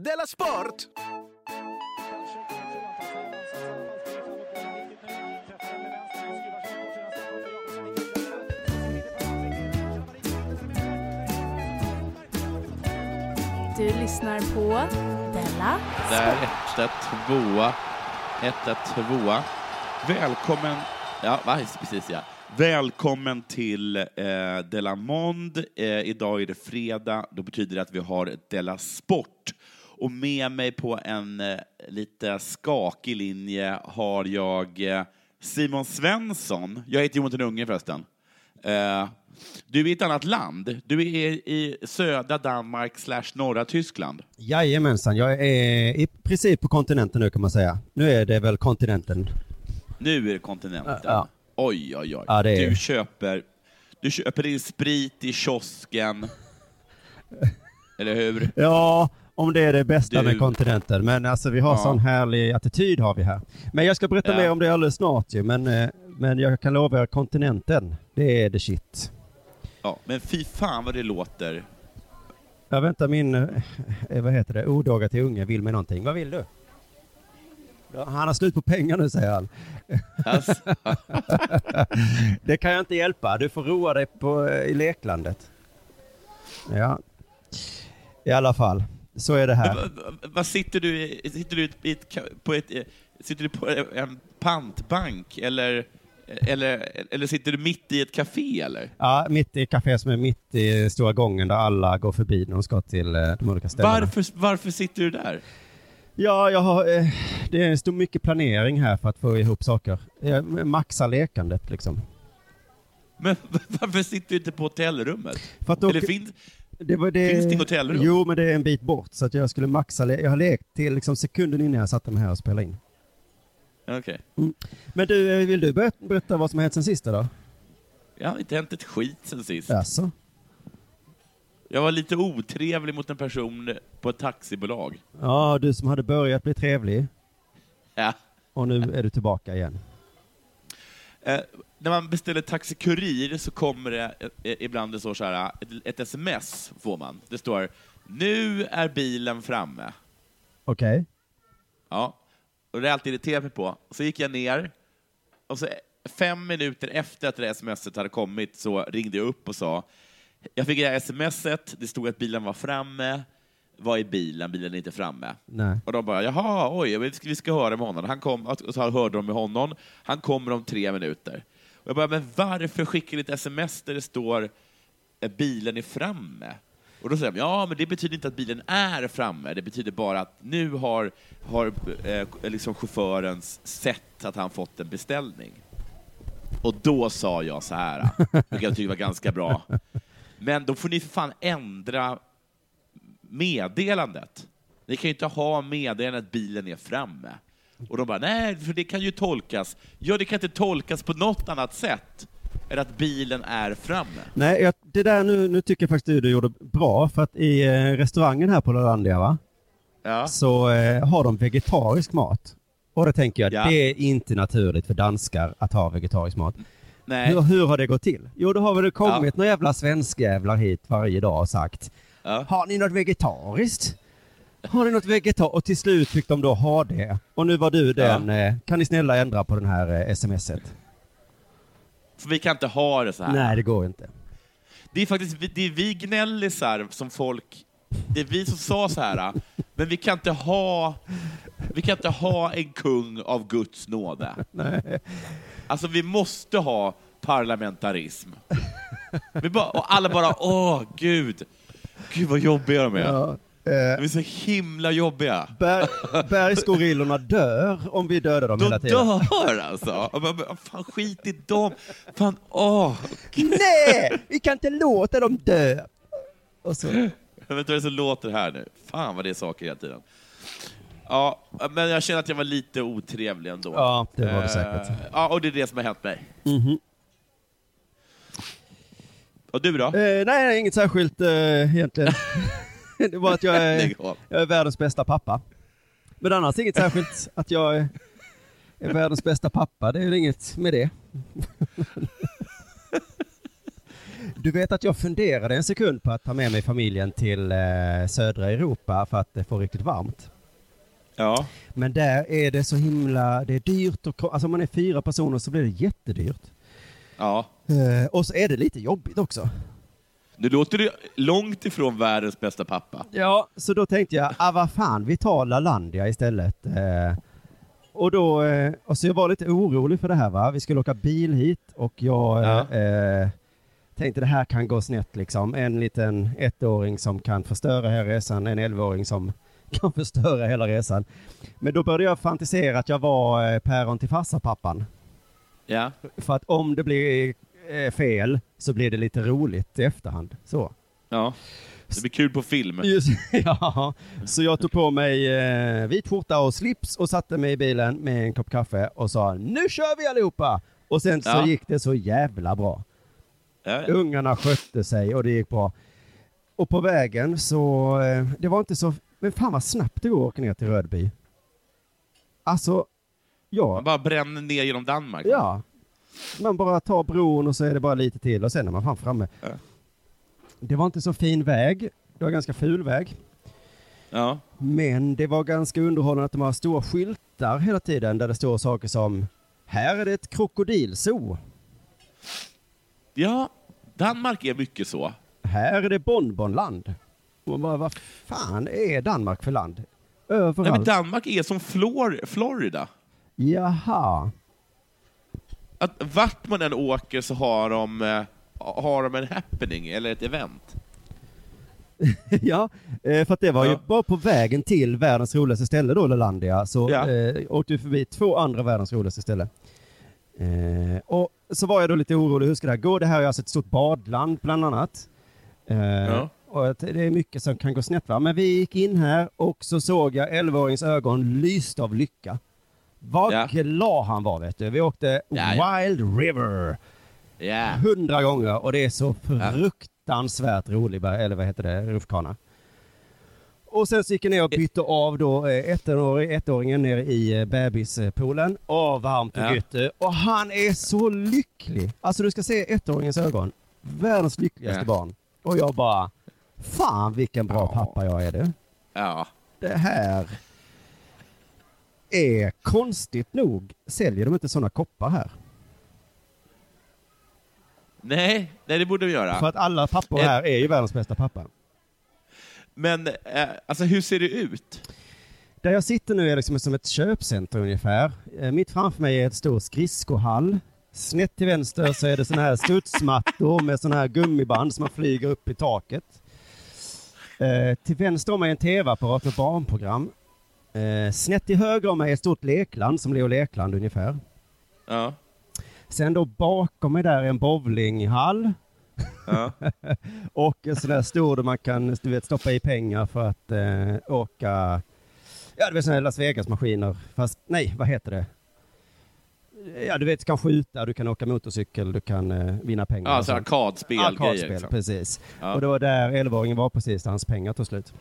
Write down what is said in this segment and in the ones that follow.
Della Sport! Du lyssnar på Della Där, etta, tvåa. Etta, tvåa. Välkommen... Ja, va? precis ja. Välkommen till eh, Della Mond. Eh, idag är det fredag. Då betyder det att vi har Della Sport. Och med mig på en eh, lite skakig linje har jag eh, Simon Svensson. Jag heter Jonathan Unge förresten. Eh, du är i ett annat land. Du är i södra Danmark slash norra Tyskland. Jajamensan, jag är i princip på kontinenten nu kan man säga. Nu är det väl kontinenten. Nu är det kontinenten. Ja. Oj, oj, oj. Ja, är- Du köper du köper din sprit i kiosken. Eller hur? Ja, om det är det bästa Du- med kontinenten. Men alltså vi har Ja. sån härlig attityd har vi här. Men jag ska berätta Ja. mer om det alldeles snart ju. Men, eh, men jag kan lova er kontinenten, det är the shit. Ja, men fy fan vad det låter. Jag väntar min, eh, vad heter det, odåga till unge vill mig någonting. Vad vill du? Han har slut på pengar nu säger han. Alltså, Det kan jag inte hjälpa. Du får roa dig på, eh, i leklandet. Ja, i alla fall. Så är det här. vad- sitter du i? Sitter du i ett, på ett, eh, sitter du på en pantbank eller, eller, eller sitter du mitt i ett café eller? Ja, mitt i café som är mitt i stora gången där alla går förbi när de ska till eh, de olika ställena. Varför, varför sitter du där? Ja, jag har, eh, det är en stor mycket planering här för att få ihop saker. Jag maxar lekandet liksom. Men varför sitter du inte på hotellrummet? För att då, Eller finns, det var det, finns det hotellrum? Jo, men det är en bit bort så att jag skulle maxa, jag har lekt till liksom sekunden innan jag satte mig här och spelade in. Okej. Men du, eh, vill du berätta, vad som har hänt sen sist då? Jag har inte hänt ett skit sen sist. Jaså? Jag var lite otrevlig mot en person på ett taxibolag. Ja, du som hade börjat bli trevlig Ja. och nu är du tillbaka igen. Eh, när man beställer Taxi Kurir så kommer det ibland det står så här, ett, ett sms får man. Det står ”Nu är bilen framme”. Okej? Ja. Och det är alltid irriterat mig på. Så gick jag ner, och så fem minuter efter att det där smset hade kommit så ringde jag upp och sa jag fick det här smset, det stod att bilen var framme. Vad är bilen? Bilen är inte framme. Nej. Och de bara, jaha, oj, vi ska, vi ska höra med honom. Han kom, och så hörde de med honom. Han kommer om tre minuter. Och jag bara, men varför skickar ni ett sms där det står bilen är framme? Och då säger de, ja, men det betyder inte att bilen är framme. Det betyder bara att nu har, har eh, liksom chaufförens sett att han fått en beställning. Och då sa jag så här, vilket jag tycker var ganska bra. Men då får ni för fan ändra meddelandet. Ni kan ju inte ha meddelandet att bilen är framme. Och de bara, nej, för det kan ju tolkas. Ja, det kan inte tolkas på något annat sätt än att bilen är framme. Nej, jag, det där nu, nu tycker jag faktiskt du, du gjorde bra, för att i eh, restaurangen här på Lalandia, va? Ja. så eh, har de vegetarisk mat. Och då tänker jag, Ja. det är inte naturligt för danskar att ha vegetarisk mat. Nej. Hur, hur har det gått till? Jo, då har väl det kommit några jävla svenskjävlar hit varje dag och sagt, Ja. har ni något vegetariskt? Har ni något vegetariskt? Och till slut fick de då ha det. Och nu var du den, eh, kan ni snälla ändra på den här eh, smset? För vi kan inte ha det så här. Nej, det går inte. Det är faktiskt vi- det är vi gnällisar som folk... Det är vi som sa så här, men vi kan inte ha, vi kan inte ha en kung av Guds nåde. Nej. Alltså, vi måste ha parlamentarism. Vi bara, och alla bara, åh, gud. Gud vad jobbiga de är. Ja, De är så himla jobbiga. Berg, bergsgorillorna dör om vi dödar dem De hela tiden. dör alltså. Fan, skit i dem. Fan, åh. Nej, vi kan inte låta dem dö. Och så. Jag vet inte vad det som låter här nu. Fan vad det är saker hela tiden. Ja, men jag känner att jag var lite otrevlig ändå. Ja, det var det Eh, säkert. Ja, och det är det som har hänt mig. Mhm. Och du då? Eh, nej, nej, inget särskilt eh, egentligen. det var att jag är, jag är världens bästa pappa. Men annars inget särskilt att jag är, är världens bästa pappa. Det är väl inget med det. Du vet att jag funderade en sekund på att ta med mig familjen till eh, södra Europa för att det får riktigt varmt. Ja. Men där är det så himla, det är dyrt och, alltså om man är fyra personer så blir det jättedyrt. Ja. Eh, och så är det lite jobbigt också. Nu låter du långt ifrån världens bästa pappa. Ja, så då tänkte jag, ah vad fan, vi tar Lalandia istället. Eh, och då, eh, och så jag var lite orolig för det här va, vi skulle åka bil hit och jag Ja. eh, tänkte det här kan gå snett liksom. En liten ettåring som kan förstöra hela resan, en elvaåring som kan förstöra hela resan. Men då började jag fantisera att jag var eh, päron till farsapappan. Ja. För att om det blir eh, fel så blir det lite roligt i efterhand. Så. Ja. Det blir kul på film. Just, ja, så jag tog på mig eh, vit skjorta och slips och satte mig i bilen med en kopp kaffe och sa nu kör vi allihopa! Och sen så Ja. gick det så jävla bra. Ja. Ungarna skötte sig och det gick bra. Och på vägen så, eh, det var inte så, men fan vad snabbt det går att åka ner till Rödby. Alltså, Man ja, bara bränner ner genom Danmark. ja. Man bara tar bron och så är det bara lite till och sen är man fan framme. Ja. Det var inte så fin väg, det var ganska ful väg. Ja. Men det var ganska underhållande att de har stora skyltar hela tiden där det står saker som Här är det ett krokodilzoo. ja. Danmark är mycket så. Här är det bonbonland. Man bara, vad fan är Danmark för land? Nej, Överallt. men Danmark är som Flor Florida. Jaha. Att vart man än åker så har de, eh, har de en happening, eller ett event. ja, eh, för att det var ju Ja. bara på vägen till världens roligaste ställe då, Lalandia, så Ja. eh, åkte vi förbi två andra världens roligaste ställe. Eh, och så var jag då lite orolig, hur ska det här gå? Det här är alltså ett stort badland bland annat. Eh, Ja. Och det är mycket som kan gå snett va. Men vi gick in här och så såg jag 11-åringens ögon lyste av lycka. Vad Ja. glad han var vet du. Vi åkte Ja. Wild River hundra gånger och det är så fruktansvärt rolig, eller vad heter det, rutschkana. Och sen så gick jag ner och bytte av då eh, ettåring, ettåringen ner i eh, bebispoolen. Åh, varmt och Ja. gött du. Och han är så lycklig. Alltså du ska se ettåringens ögon. Världens lyckligaste Ja. barn. Och jag bara, fan vilken bra Ja. pappa jag är du. Ja. Det här är konstigt nog, säljer de inte sådana koppar här. Nej, nej, det borde de göra. För att alla pappor här är ju världens bästa pappa. Men eh, alltså, hur ser det ut? Där jag sitter nu är liksom som ett köpcenter ungefär. Eh, Mitt framför mig är ett stor skridskohall. Snett till vänster så är det såna här studsmattor med såna här gummiband som man flyger upp i taket. Eh, till vänster om mig är en tv-apparat med barnprogram. Eh, snett till höger om mig är ett stort lekland som Leo Lekland ungefär. Ja. Sen då bakom mig där är en bowlinghall Ja. och en sån där stor där man kan du vet, stoppa i pengar för att eh, åka, ja du vet såna här Las Vegas-maskiner, fast nej, vad heter det? Ja du vet, du kan skjuta, du kan åka motorcykel, du kan eh, vinna pengar. Ja, och så sånt. arkadspel, Arkadspel. Liksom. precis. Ja. Och det var där 11-åringen var precis, där hans pengar tog slut.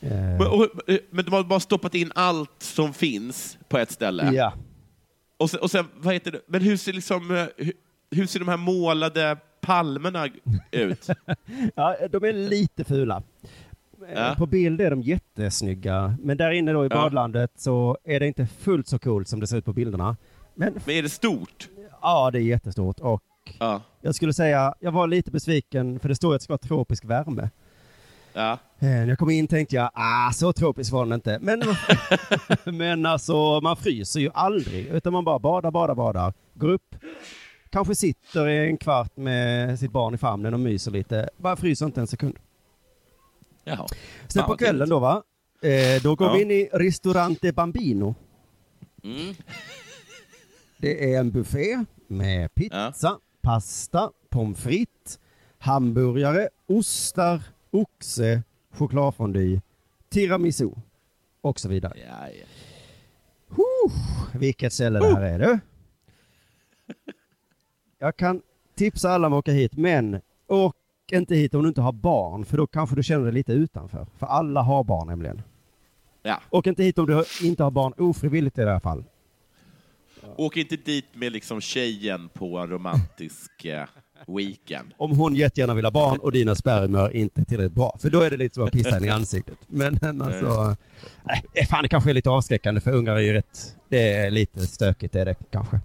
Eh, Men, och, eh, men de har bara stoppat in allt som finns på ett ställe. ja. Och, sen, och sen, vad heter det? Men hur ser, liksom, eh, hur, hur ser de här målade palmerna ut? ja, de är lite fula. Ja. På bild är de jättesnygga, men där inne då i Ja. badlandet så är det inte fullt så coolt som det ser ut på bilderna. Men Men är det stort? ja, det är jättestort och Ja. jag skulle säga, jag var lite besviken för det står att det ska vara tropisk värme. Ja. Eh, När jag kom in tänkte jag, ah, så tropisk var den inte. Men, men alltså, man fryser ju aldrig, utan man bara badar, badar, badar, går upp, kanske sitter i en kvart med sitt barn i famnen och myser lite, bara fryser inte en sekund. Jaha. Sen på kvällen då va, eh, då går Ja. vi in i Ristorante Bambino. Mm. Det är en buffé med pizza, pasta, pommes frites, hamburgare, ostar, oxe, chokladfondue, tiramisu och så vidare. Ja, ja. Vilket ställe det här är du. Jag kan tipsa alla om att åka hit, men åk inte hit om du inte har barn, för då kanske du känner dig lite utanför. För alla har barn nämligen. Ja. Åk inte hit om du inte har barn ofrivilligt i det här fall. Åk inte dit med liksom tjejen på en romantisk... weekend. Om hon jättegärna vill ha barn och dina spermier inte är tillräckligt bra. För då är det lite som att pissa henne i ansiktet. Men alltså, nej, fan det kanske är lite avskräckande för ungar är ju rätt, det är lite stökigt är det kanske.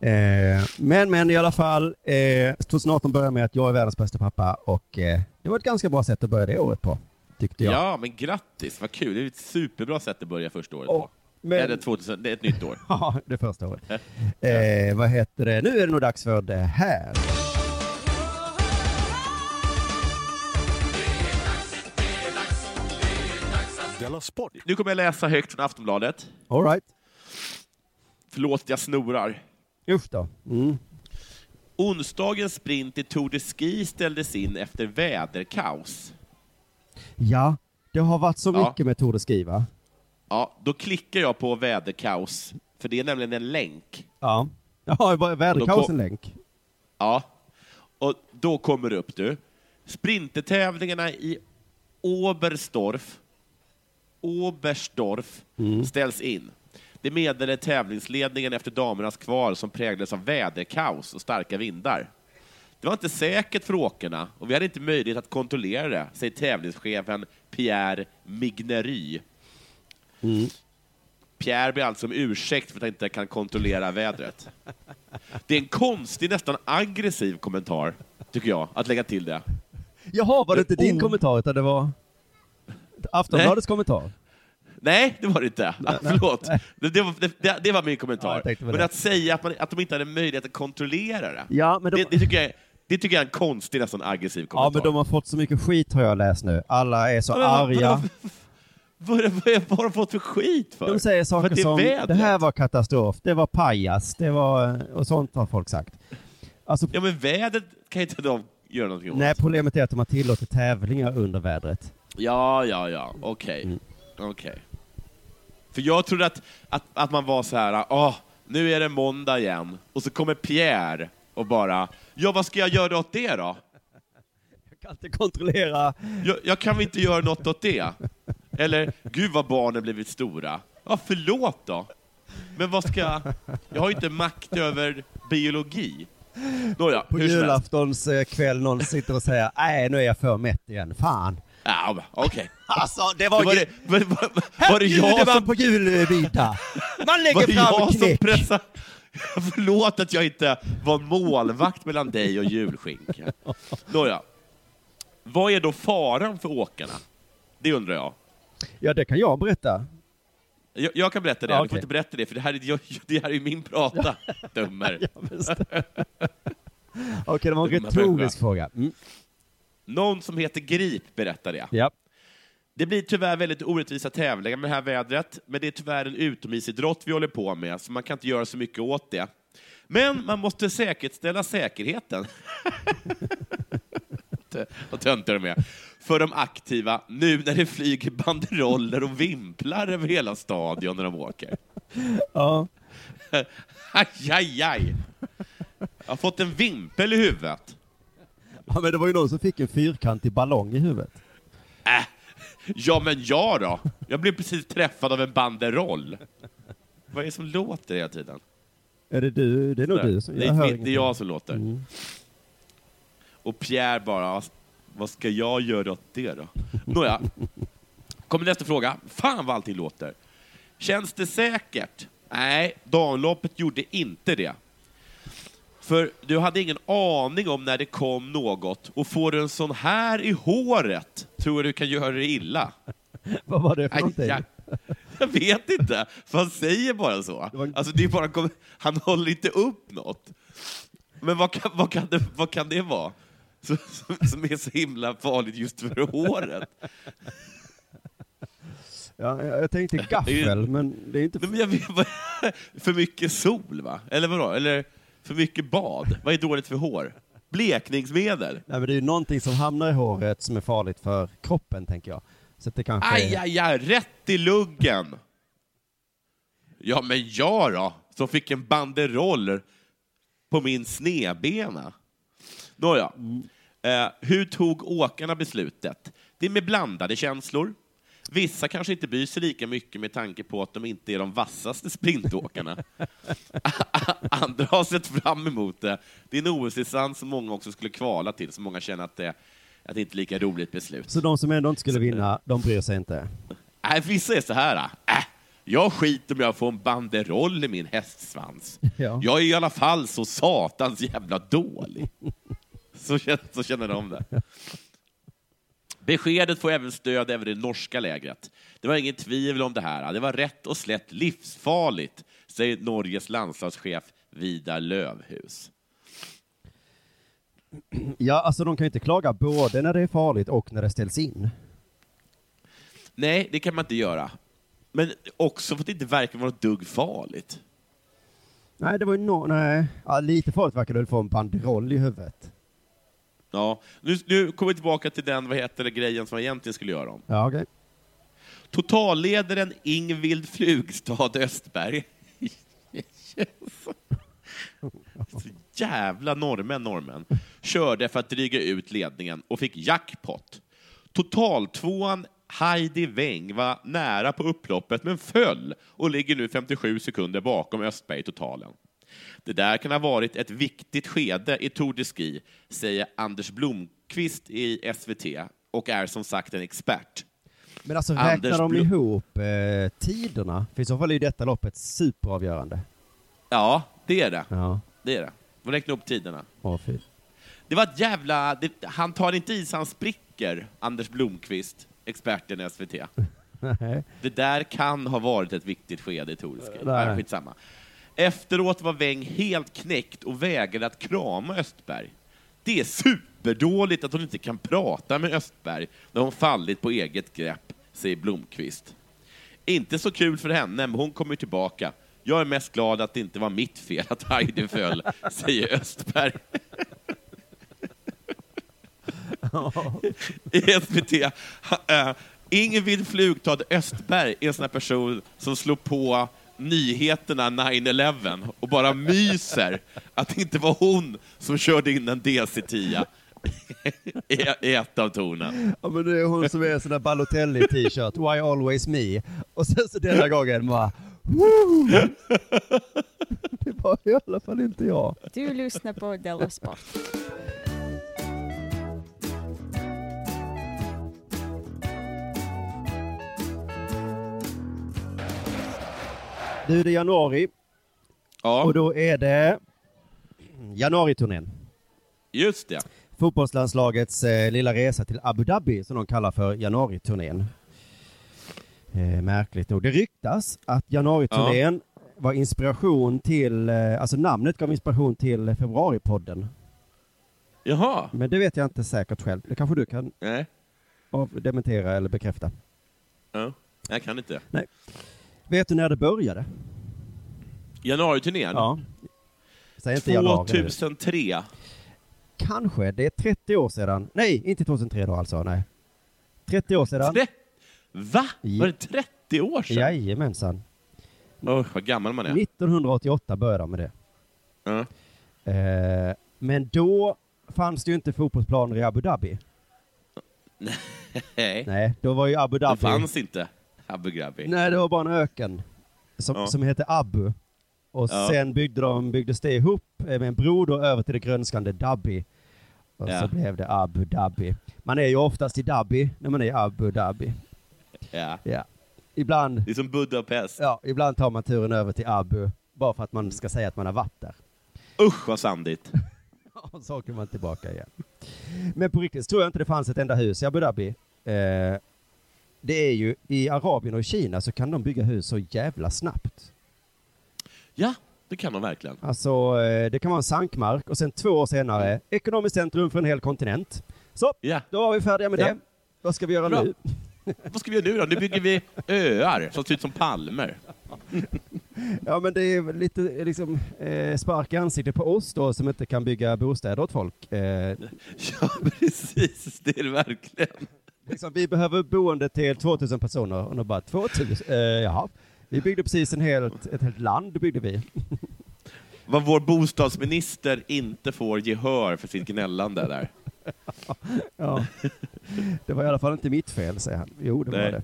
Eh, men men i alla fall, eh, 2018 börjar med att jag är världens bästa pappa och eh, det var ett ganska bra sätt att börja det året på, tyckte jag. Ja, men grattis, vad kul. Det är ett superbra sätt att börja första året på. Men, Är det, 2000, det är ett nytt år. Ja, det första året. Eh, vad heter det? Nu är det nog dags för det här. Sport! Nu kommer jag läsa högt från Aftonbladet. All right. Förlåt, jag snorar. Usch då. Mm. Onsdagens sprint i Tour de Ski ställdes in efter väderkaos. Ja, det har varit så Ja. mycket med Tour de Ski, va? Ja, då klickar jag på väderkaos, för det är nämligen en länk. Ja. Ja, väderkaos Då en länk. Ja, och då kommer det upp du. Sprintertävlingarna i Oberstdorf, Oberstdorf ställs in. Det meddelade tävlingsledningen efter damernas kval som präglades av väderkaos och starka vindar. Det var inte säkert för åkarna och vi hade inte möjlighet att kontrollera det, säger tävlingschefen Pierre Mignery. Pierre ber alltså om ursäkt för att han inte kan kontrollera vädret. Det är en konstig, nästan aggressiv kommentar, tycker jag, att lägga till det. Jaha, var det inte din Oh. kommentar utan det var Aftonbladets kommentar? Nej, det var det inte. Ah, förlåt. Det, det, var, det, det var min kommentar. Ja, Men det. att säga att, man, att de inte hade möjlighet att kontrollera det, Ja, men de, det, det, tycker jag, det tycker jag är en konstig, nästan aggressiv kommentar. ja, men de har fått så mycket skit har jag läst nu. Alla är så Men arga. Vad, vad, vad, vad har de fått för skit för? De säger saker det som, vädret. det här var katastrof, det var pajas, det var, och sånt har folk sagt. Alltså, Ja, men vädret kan inte de göra någonting åt. nej, problemet är att de har tillåtit tävlingar under vädret. Ja, ja, ja, okej. Mm. Okej. För jag trodde att, att, att man var så här, åh, nu är det måndag igen, och så kommer Pierre och bara, ja, vad ska jag göra åt det då? Jag kan inte kontrollera. Jag, jag kan väl inte göra något åt det? Eller, gud vad barnen blivit stora. Ja, förlåt då. Men vad ska jag... Jag har ju inte makt över biologi. Nåja, På som julaftons eh, kväll någon sitter och säger nej nu är jag för mätt igen, fan. Ja, okej. Alltså det Var, var, det, var, var, var, var det jag som på julmiddag. Man Var lägger det fram jag som knäck. pressade? Förlåt att jag inte var målvakt mellan dig och julskinka. Nåja. Vad är då faran för åkarna? Det undrar jag. Ja det kan jag berätta. Jag, jag kan berätta det, Ja, du får inte berätta det, för det här är, jag, det här är min prata, dummer. Ja. Okej det var en retorisk fråga. Mm. Någon som heter Grip berättar det. Ja. Det blir tyvärr väldigt orättvisa tävlingar med det här vädret, men det är tyvärr en utomhusidrott vi håller på med, så man kan inte göra så mycket åt det. Men man måste säkerställa säkerheten. Vad töntar de är. För de aktiva, nu när det flyger banderoller och vimplar över hela stadion när de åker. ja. Aj, aj, aj! Jag har fått en vimpel i huvudet. Ja men det var ju någon som fick en fyrkantig ballong i huvudet. Äh, ja men jag då? Jag blev precis träffad av en banderoll. Vad är det som låter hela tiden? Är det du? Det är nog du som... det, är, jag som låter. Mm. Och Pierre bara, vad ska jag göra åt det då? Nåja, kommer nästa fråga. Fan vad allting låter. Känns det säkert? Nej, damloppet gjorde inte det. För du hade ingen aning om när det kom något och får du en sån här i håret tror jag du kan göra dig illa. Vad var det för någonting? aj. Jag vet inte, för han säger bara så. Var- Alltså, det är bara, han håller inte upp något. Men vad kan, vad kan, det, vad kan det vara? Som, som är så himla farligt just för håret? Ja, jag tänkte gaffel, men det är inte... Nej, vet, för mycket sol, va? Eller vadå? Eller för mycket bad? Vad är dåligt för hår? Blekningsmedel? Nej men det är ju någonting som hamnar i håret som är farligt för kroppen, tänker jag. Så det kanske... Aj, aj, aj, rätt i luggen! Ja, men jag då, som fick en banderoll på min snedbena. Nåja, eh, hur tog åkarna beslutet? Det är med blandade känslor. Vissa kanske inte bryr sig lika mycket med tanke på att de inte är de vassaste sprintåkarna. Andra har sett fram emot det. Det är en OS-distans som många också skulle kvala till, så många känner att det, att det inte är lika roligt beslut. Så de som ändå inte skulle vinna, de bryr sig inte? Nej, vissa är så här. Äh, jag skiter om jag får en banderoll i min hästsvans. Ja. Jag är i alla fall så satans jävla dålig. Så känner, så känner de det. Beskedet får även stöd även i det norska lägret. Det var ingen tvivel om det här. Det var rätt och slätt livsfarligt, säger Norges landslagschef Vidar Lövhus. Ja, alltså de kan ju inte klaga både när det är farligt och när det ställs in. Nej, det kan man inte göra. Men också för att det inte verkar vara ett dugg farligt. Nej, det var ju no nej. Ja, lite farligt verkar det väl få en banderoll i huvudet. Ja, nu, nu kommer vi tillbaka till den vad heter det, grejen som jag egentligen skulle göra om. Ja, okej. Totalledaren Ingvild Flugstad Östberg. Så jävla norrmän, norrmän. Körde för att dryga ut ledningen och fick jackpot. Totaltvåan Heidi Weng var nära på upploppet men föll och ligger nu 57 sekunder bakom Östberg i totalen. Det där kan ha varit ett viktigt skede i Tour de Ski, säger Anders Blomqvist i SVT och är som sagt en expert. Men alltså Anders räknar de Blom- ihop eh, tiderna? För i så fall är ju detta loppet superavgörande. Ja, det är det. Ja, Det är det. Och räkna upp tiderna. åh fy. Det var ett jävla... Det, han tar inte i så han spricker, Anders Blomqvist, experten i SVT. Det där kan ha varit ett viktigt skede i Tour de Ski. Skitsamma. Efteråt var Weng helt knäckt och vägrade att krama Östberg. Det är superdåligt att hon inte kan prata med Östberg när hon fallit på eget grepp, säger Blomqvist. Inte så kul för henne, men hon kommer tillbaka. Jag är mest glad att det inte var mitt fel att Heidi föll, säger Östberg. I SVT. Uh, Ingrid Flugtad Östberg är en sån här person som slår på nyheterna 9-11 och bara myser att det inte var hon som körde in en DC-10 i, ett av tornen. Ja men det är hon som är en sån där Balotelli t-shirt, Why always me? Och sen så denna gången bara, Woo! Det var i alla fall inte jag. Du lyssnar på Della Sport. Det är januari Ja, och då är det januariturnén. just det. Fotbollslandslagets eh, lilla resa till Abu Dhabi som de kallar för januariturnén. Eh, märkligt nog. Det ryktas att januariturnén var inspiration till, eh, alltså namnet gav inspiration till februaripodden. Jaha. Men det vet jag inte säkert själv. Det kanske du kan Nej, dementera eller bekräfta. ja. jag kan inte. Vet du när det började? Januariturnén? Ja. Säg inte januari. nu. 2003. Kanske. Det är 30 år sedan. Nej, inte 2003 då alltså. Nej. 30 år sedan. Tre... Va? Var det 30 år sedan? Jajamensan. Åh, vad gammal man är. 1988 började de med det. Ja. Eh, men då fanns det ju inte fotbollsplaner i Abu Dhabi. Nej, Nej, då var ju Abu det Dhabi... fanns inte Abu Dhabi. Nej, det var bara en öken. Som, Ja. som hette Abu. Och Ja. sen byggde de, byggdes det ihop med en bro då över till det grönskande Dhabi. Och Ja. så blev det Abu Dhabi. Man är ju oftast i Dhabi när man är i Abu Dhabi. Ja. Ja. Ibland, Det är som Budapest. ja, ibland tar man turen över till Abu. Bara för att man ska säga att man har varit där. Usch vad sandigt. Och så åker man tillbaka igen. Men på riktigt så tror jag inte det fanns ett enda hus i Abu Dhabi. Eh, det är ju, i Arabien och Kina så kan de bygga hus så jävla snabbt. Ja, det kan de verkligen. Alltså, eh, det kan vara en sankmark och sen två år senare, ekonomiskt centrum för en hel kontinent. Så, Ja. då var vi färdiga med Ja. det. Vad ska vi göra Bra. nu? Vad ska vi göra nu då? Nu bygger vi öar som ser ut som palmer. Ja, men det är lite liksom, eh, spark i ansiktet på oss då som inte kan bygga bostäder åt folk. Eh, Ja, precis. Det är det verkligen. Liksom, vi behöver boende till 2000 personer och då bara 2000? Eh, jaha. Vi byggde precis en helt, ett helt land, byggde vi. Vad vår bostadsminister inte får gehör för sitt gnällande där. Ja. Det var i alla fall inte mitt fel, säger han. Jo, det var Nej. det.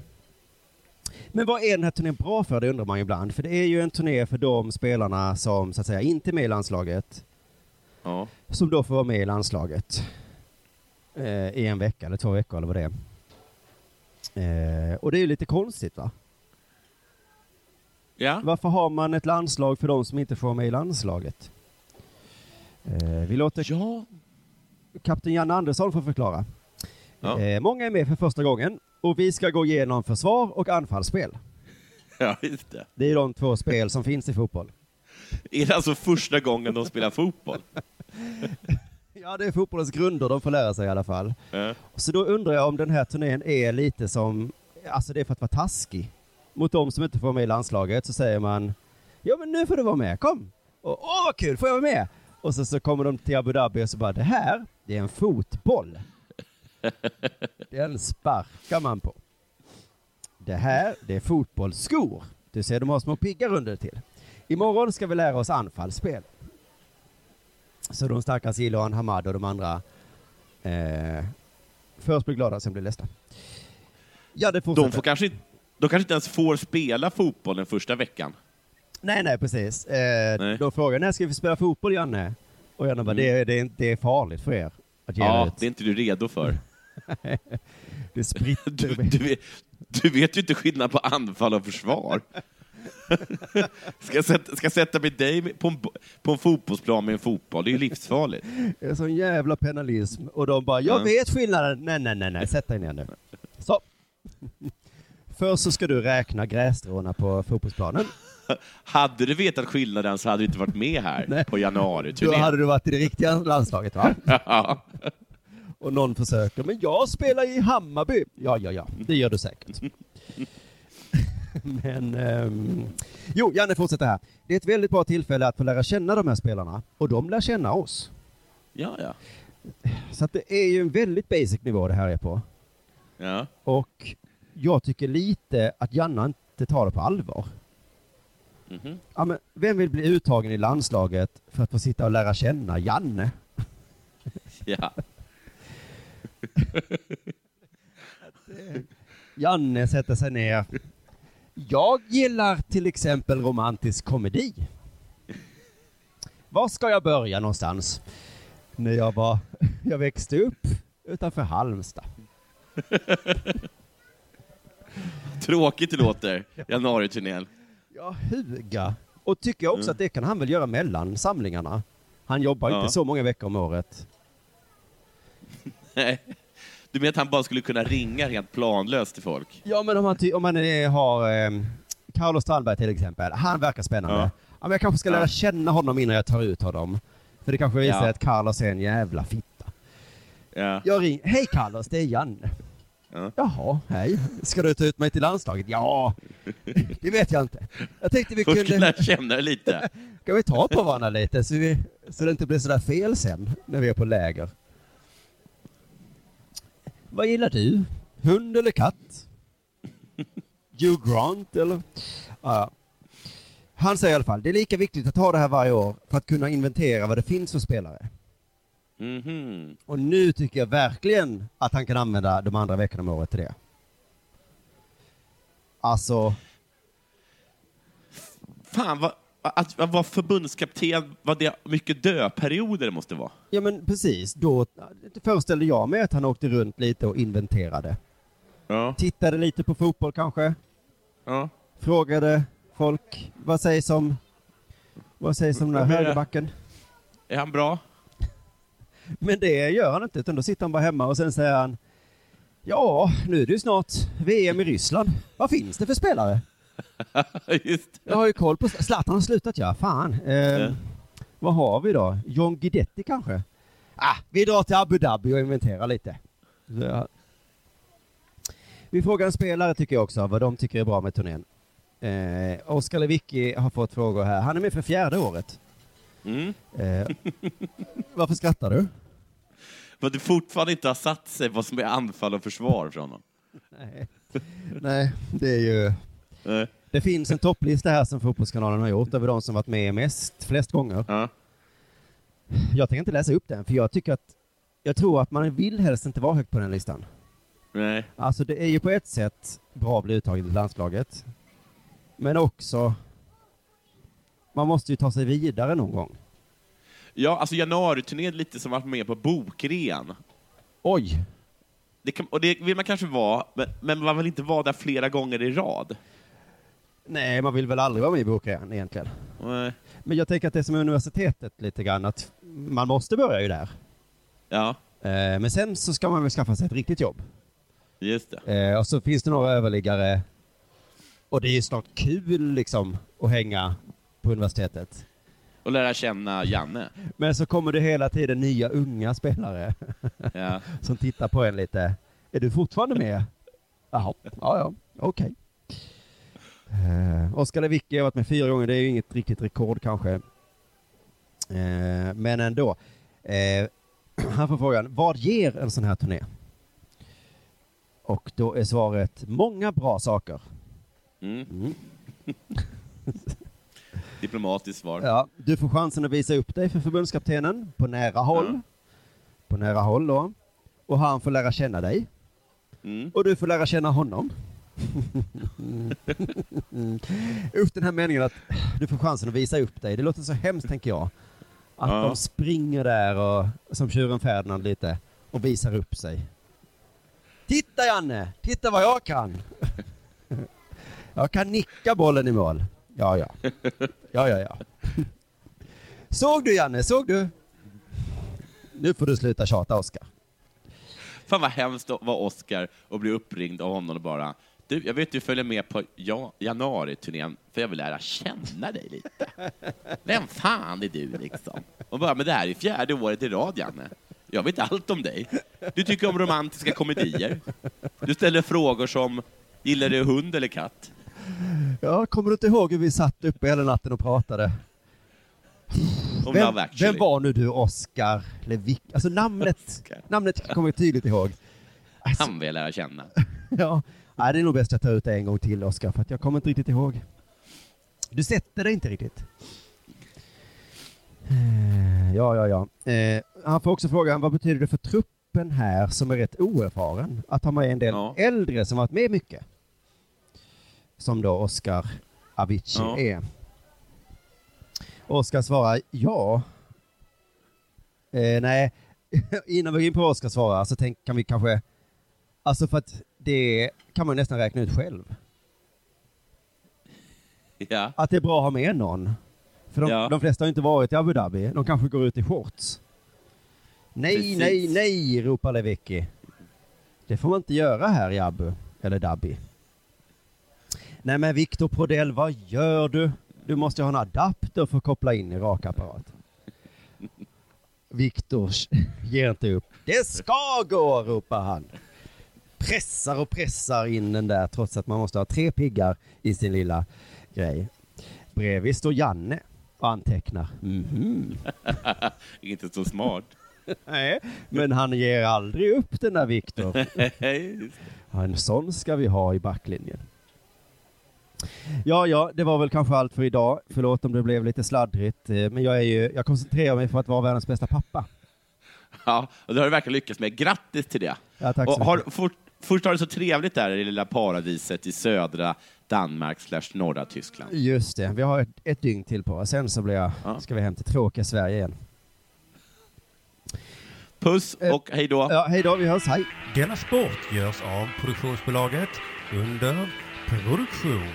Men vad är den här turnén bra för? Det undrar man ibland. För det är ju en turné för de spelarna som så att säga inte är med i landslaget, Ja. som då får vara med i landslaget eh, i en vecka eller två veckor eller vad det är. Eh, och det är ju lite konstigt va? Ja. Varför har man ett landslag för de som inte får vara med i landslaget? Eh, vi låter Ja. kapten Janne Andersson få förklara. Ja. Eh, många är med för första gången och vi ska gå igenom försvar och anfallsspel. ja, just det. Det är de två spel som finns i fotboll. Är det alltså första gången de spelar fotboll? Ja, det är fotbollens grunder de får lära sig i alla fall. Ja. Så då undrar jag om den här turnén är lite som, alltså det är för att vara taskig. Mot de som inte får vara med i landslaget så säger man, ja men nu får du vara med, kom! Och, Åh vad kul, får jag vara med? Och så, så kommer de till Abu Dhabi och så bara, det här, det är en fotboll. Den sparkar man på. Det här, det är fotbollsskor. Du ser, de har små piggar under till. Imorgon ska vi lära oss anfallsspel. Så de stackars Ilan Hamad och de andra eh, först blir glada, sen blir ledsna. Ja, det fortsätter. De, får kanske, de kanske inte ens får spela fotboll den första veckan. Nej, nej, precis. Eh, Nej. Då frågar när ska vi spela fotboll, Janne? Och Janne bara, Mm. det, är- det, det är farligt för er att ge Ja, ut. det är inte du redo för. Det spritter. Du, du, vet, du vet ju inte skillnad på anfall och försvar. Ska sätta, ska sätta mig dig på en, på en fotbollsplan med en fotboll? Det är ju livsfarligt. Det är sån jävla penalism. Och de bara, jag Ja. vet skillnaden. Nej, nej, nej, nej, sätt dig ner nu. Så. Först så ska du räkna grässtråna på fotbollsplanen. Hade du vetat skillnaden så hade du inte varit med här på januari Då hade du varit i det riktiga landslaget va? ja. Och någon försöker, men jag spelar i Hammarby. Ja, ja, ja, det gör du säkert. men, ehm, jo, Janne fortsätter här. Det är ett väldigt bra tillfälle att få lära känna de här spelarna, och de lär känna oss. ja, ja. Så att det är ju en väldigt basic nivå det här är på. ja. Och jag tycker lite att Janne inte tar det på allvar. Mhm. Ja, men vem vill bli uttagen i landslaget för att få sitta och lära känna Janne? ja. Janne sätter sig ner. Jag gillar till exempel romantisk komedi. Var ska jag börja någonstans? När jag var, jag växte upp utanför Halmstad. Tråkigt det låter, januariturnén. Ja, huga. Och tycker jag också Mm. att det kan han väl göra mellan samlingarna. Han jobbar Ja. inte så många veckor om året. Nej. Du menar att han bara skulle kunna ringa rent planlöst till folk? Ja, men om man, om man är, har eh, Carlos Strandberg till exempel, han verkar spännande. Ja. Ja. men jag kanske ska lära känna honom innan jag tar ut honom. För det kanske visar Ja. att Carlos är en jävla fitta. Ja. Jag ringer, hej Carlos, det är Janne. Ja. Jaha, hej. Ska du ta ut mig till landslaget? Ja, det vet jag inte. Jag tänkte vi Först kunde, lära känna lite. ska vi ta på varandra lite så, vi, så det inte blir sådär fel sen när vi är på läger. Vad gillar du? Hund eller katt? Hugh Grant eller? Ja. Han säger i alla fall, det är lika viktigt att ha det här varje år för att kunna inventera vad det finns för spelare. Mhm. Och nu tycker jag verkligen att han kan använda de andra veckorna om året till det. Alltså, Fan, vad, att, att vara förbundskapten, vad det mycket döperioder det måste vara. ja men precis, då föreställde jag mig att han åkte runt lite och inventerade. Ja. Tittade lite på fotboll kanske, ja. frågade folk, vad sägs om, vad sägs om den här högerbacken? Är han bra? Men det gör han inte, utan då sitter han bara hemma och sen säger han, ja, nu är det ju snart VM i Ryssland. Vad finns det för spelare? Jag har ju koll på, Zlatan har slutat ja, fan. Eh, Ja. Vad har vi då? John Guidetti kanske? Ah, vi drar till Abu Dhabi och inventerar lite. Ja. Vi frågar en spelare tycker jag också, vad de tycker är bra med turnén. Eh, Oskar Lewicki har fått frågor här. Han är med för fjärde året. Mm. Eh, varför skrattar du? För att det fortfarande inte har satt sig vad som är anfall och försvar från honom. Nej. Nej, det är ju... Det finns en topplista här som Fotbollskanalen har gjort över de som varit med mest, flest gånger. Ja. Jag tänker inte läsa upp den, för jag tycker att... Jag tror att man vill helst inte vara högt på den listan. Nej. Alltså det är ju på ett sätt bra att bli uttagen i landslaget. Men också, man måste ju ta sig vidare någon gång. Ja, alltså januariturnén är lite som att vara med på bokrean. Oj! Det kan, och det vill man kanske vara, men, men man vill inte vara där flera gånger i rad. Nej, man vill väl aldrig vara med i bokrean egentligen. Nej. Men jag tänker att det är som universitetet lite grann, att man måste börja ju där. Ja, Eh, Men sen så ska man väl skaffa sig ett riktigt jobb. just det. Eh, och så finns det några överliggare. Och det är ju snart kul liksom att hänga på universitetet. Och lära känna Janne. Men så kommer det hela tiden nya unga spelare Ja. som tittar på en lite. Är du fortfarande med? Jaha, ja, ja, okej. Eh, Oskar Lewicki har varit med fyra gånger, det är ju inget riktigt rekord kanske. Eh, men ändå. Eh, han får frågan, vad ger en sån här turné? Och då är svaret, många bra saker. Mm. Mm. Diplomatiskt svar. Ja, du får chansen att visa upp dig för förbundskaptenen på nära håll. Ja. På nära håll då. Och han får lära känna dig. Mm. Och du får lära känna honom. Upp den här meningen att du får chansen att visa upp dig. Det låter så hemskt tänker jag. Att Ja. de springer där och, som tjuren Ferdinand lite och visar upp sig. Titta Janne! Titta vad jag kan! jag kan nicka bollen i mål. Ja, ja. Ja, ja, ja. Såg du Janne? Såg du? Nu får du sluta tjata Oskar. Fan vad hemskt att vara Oscar och bli uppringd av honom och bara du, jag vet du följer med på ja, januariturnén för jag vill lära känna dig lite. Vem fan är du liksom? Och bara, men det här är fjärde året i rad, Janne. Jag vet allt om dig. Du tycker om romantiska komedier. Du ställer frågor som, gillar du hund eller katt? Ja, kommer du inte ihåg hur vi satt uppe hela natten och pratade? Vem, vem var nu du, Oscar Levik? Alltså namnet, Oscar. namnet kommer jag tydligt ihåg. Alltså, Han vill jag lära känna. ja, nej, det är nog bäst att jag tar ut det en gång till, Oscar, för att jag kommer inte riktigt ihåg. Du sätter det inte riktigt. Eh, Ja, ja, ja. Eh, han får också frågan, vad betyder det för truppen här som är rätt oerfaren att ha med en del Ja. äldre som varit med mycket? Som då Oscar Avicii Ja. är. Oskar svarar ja. Eh, nej, innan vi går in på vad Oskar svarar så tänk, kan vi kanske, alltså för att det kan man nästan räkna ut själv. Ja. Att det är bra att ha med någon. För de, Ja. de flesta har inte varit i Abu Dhabi, de kanske går ut i shorts. Nej, Precis. nej, nej, ropar Lewicki. Det får man inte göra här i Abu, eller Dhabi. Nej men Viktor Prodell, vad gör du? Du måste ha en adapter för att koppla in i rakapparat. Viktor ger inte upp. Det ska gå, ropar han. Pressar och pressar in den där trots att man måste ha tre piggar i sin lilla grej. Bredvid står Janne och antecknar. Mhm. Inte så smart. Nej, men han ger aldrig upp den där Viktor. Ja, en sån ska vi ha i backlinjen. Ja, ja, det var väl kanske allt för idag. Förlåt om det blev lite sladdrigt, eh, men jag är ju, jag koncentrerar mig för att vara världens bästa pappa. ja, och det har du verkligen lyckats med. Grattis till det. Ja, tack så Och har, mycket. Först har det så trevligt där i det lilla paradiset i södra Danmark slash norra Tyskland. Just det, vi har ett, ett dygn till på oss. Sen så blir jag, Ja. ska vi hem till tråkiga Sverige igen. Puss Eh, och hej då. Ja, hej då, vi hörs, hej! Denna sport görs av produktionsbolaget under produktion.